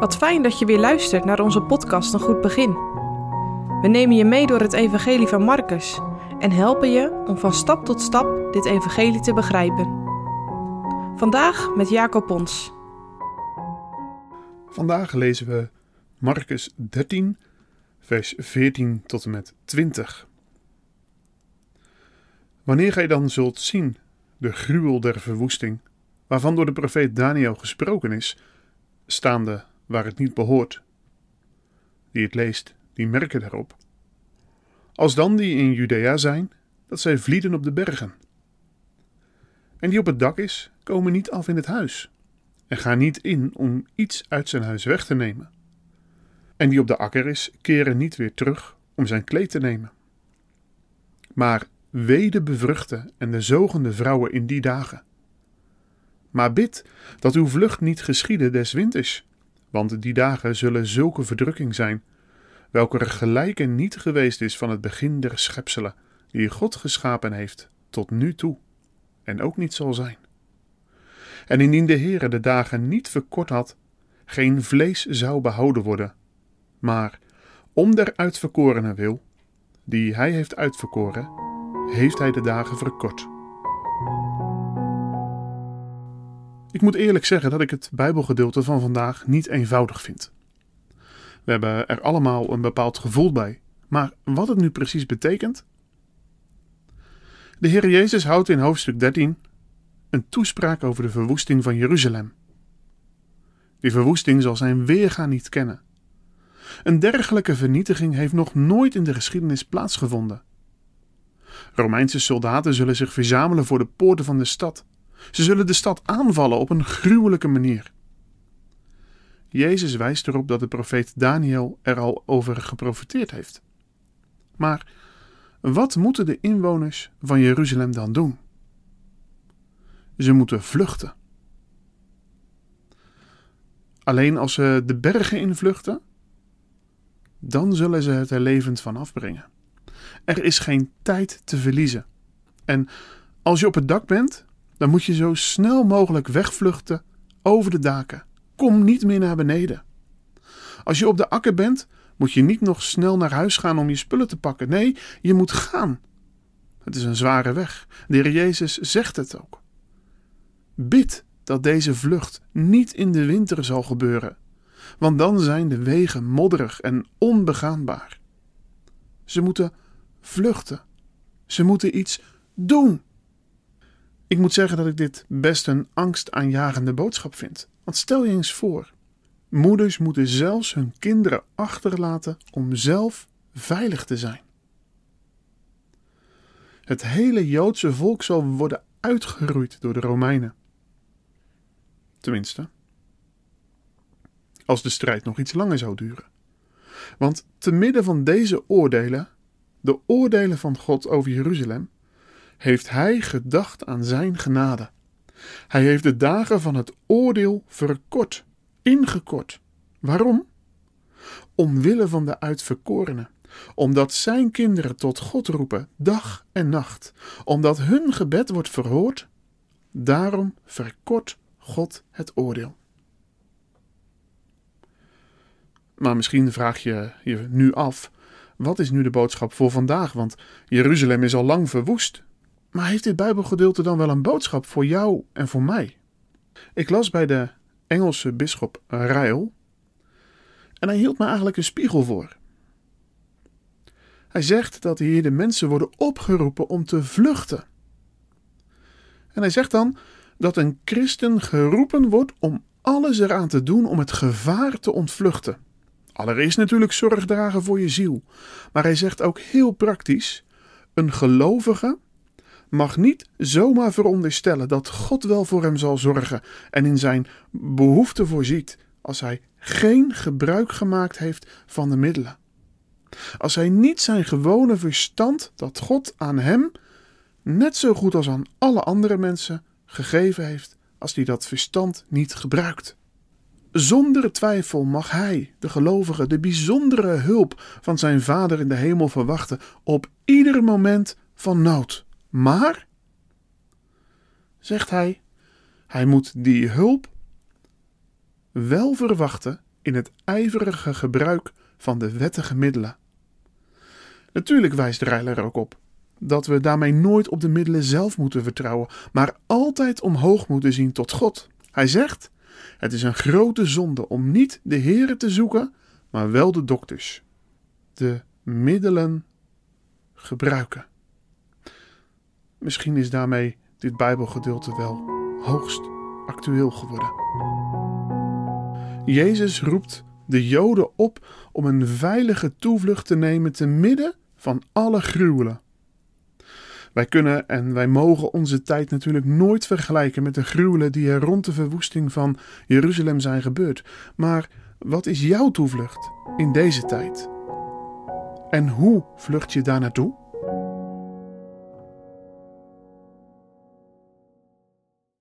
Wat fijn dat je weer luistert naar onze podcast Een Goed Begin. We nemen je mee door het Evangelie van Marcus en helpen je om van stap tot stap dit Evangelie te begrijpen. Vandaag met Jacob Pons. Vandaag lezen we Marcus 13, vers 14 tot en met 20. Wanneer gij dan zult zien de gruwel der verwoesting, waarvan door de profeet Daniel gesproken is, staande waar het niet behoort. Die het leest, die merken daarop. Als dan die in Judea zijn, dat zij vlieden op de bergen. En die op het dak is, komen niet af in het huis, en gaan niet in om iets uit zijn huis weg te nemen. En die op de akker is, keren niet weer terug om zijn kleed te nemen. Maar wee de bevruchte en de zogende vrouwen in die dagen. Maar bid dat uw vlucht niet geschiede des winters, want die dagen zullen zulke verdrukking zijn, welke er gelijke niet geweest is van het begin der schepselen, die God geschapen heeft, tot nu toe, en ook niet zal zijn. En indien de Heere de dagen niet verkort had, geen vlees zou behouden worden, maar om der uitverkorene wil, die hij heeft uitverkoren, heeft hij de dagen verkort. Ik moet eerlijk zeggen dat ik het Bijbelgedeelte van vandaag niet eenvoudig vind. We hebben er allemaal een bepaald gevoel bij, maar wat het nu precies betekent? De Heer Jezus houdt in hoofdstuk 13 een toespraak over de verwoesting van Jeruzalem. Die verwoesting zal zijn weerga niet kennen. Een dergelijke vernietiging heeft nog nooit in de geschiedenis plaatsgevonden. Romeinse soldaten zullen zich verzamelen voor de poorten van de stad ze zullen de stad aanvallen op een gruwelijke manier. Jezus wijst erop dat de profeet Daniel er al over geprofiteerd heeft. Maar wat moeten de inwoners van Jeruzalem dan doen? Ze moeten vluchten. Alleen als ze de bergen invluchten, dan zullen ze het er levend van afbrengen. Er is geen tijd te verliezen. En als je op het dak bent, dan moet je zo snel mogelijk wegvluchten over de daken. Kom niet meer naar beneden. Als je op de akker bent, moet je niet nog snel naar huis gaan om je spullen te pakken. Nee, je moet gaan. Het is een zware weg. De Heer Jezus zegt het ook. Bid dat deze vlucht niet in de winter zal gebeuren, want dan zijn de wegen modderig en onbegaanbaar. Ze moeten vluchten. Ze moeten iets doen. Ik moet zeggen dat ik dit best een angstaanjagende boodschap vind. Want stel je eens voor: moeders moeten zelfs hun kinderen achterlaten om zelf veilig te zijn. Het hele Joodse volk zal worden uitgeroeid door de Romeinen. Tenminste, als de strijd nog iets langer zou duren. Want te midden van deze oordelen, de oordelen van God over Jeruzalem, heeft Hij gedacht aan Zijn genade. Hij heeft de dagen van het oordeel verkort, ingekort. Waarom? Omwille van de uitverkorenen, omdat Zijn kinderen tot God roepen, dag en nacht, omdat hun gebed wordt verhoord. Daarom verkort God het oordeel. Maar misschien vraag je je nu af: wat is nu de boodschap voor vandaag? Want Jeruzalem is al lang verwoest. Maar heeft dit Bijbelgedeelte dan wel een boodschap voor jou en voor mij? Ik las bij de Engelse bisschop Ryle en hij hield me eigenlijk een spiegel voor. Hij zegt dat hier de mensen worden opgeroepen om te vluchten. En hij zegt dan dat een christen geroepen wordt om alles eraan te doen om het gevaar te ontvluchten. Allereerst natuurlijk zorg dragen voor je ziel, maar hij zegt ook heel praktisch: een gelovige mag niet zomaar veronderstellen dat God wel voor hem zal zorgen en in zijn behoefte voorziet als hij geen gebruik gemaakt heeft van de middelen. Als hij niet zijn gewone verstand dat God aan hem, net zo goed als aan alle andere mensen, gegeven heeft, als hij dat verstand niet gebruikt. Zonder twijfel mag hij, de gelovige, de bijzondere hulp van zijn Vader in de hemel verwachten op ieder moment van nood. Maar, zegt hij, hij moet die hulp wel verwachten in het ijverige gebruik van de wettige middelen. Natuurlijk wijst Reiler er ook op dat we daarmee nooit op de middelen zelf moeten vertrouwen, maar altijd omhoog moeten zien tot God. Hij zegt: Het is een grote zonde om niet de Heere te zoeken, maar wel de dokters. De middelen gebruiken. Misschien is daarmee dit Bijbelgedeelte wel hoogst actueel geworden. Jezus roept de Joden op om een veilige toevlucht te nemen te midden van alle gruwelen. Wij kunnen en wij mogen onze tijd natuurlijk nooit vergelijken met de gruwelen die er rond de verwoesting van Jeruzalem zijn gebeurd. Maar wat is jouw toevlucht in deze tijd? En hoe vlucht je daar naartoe?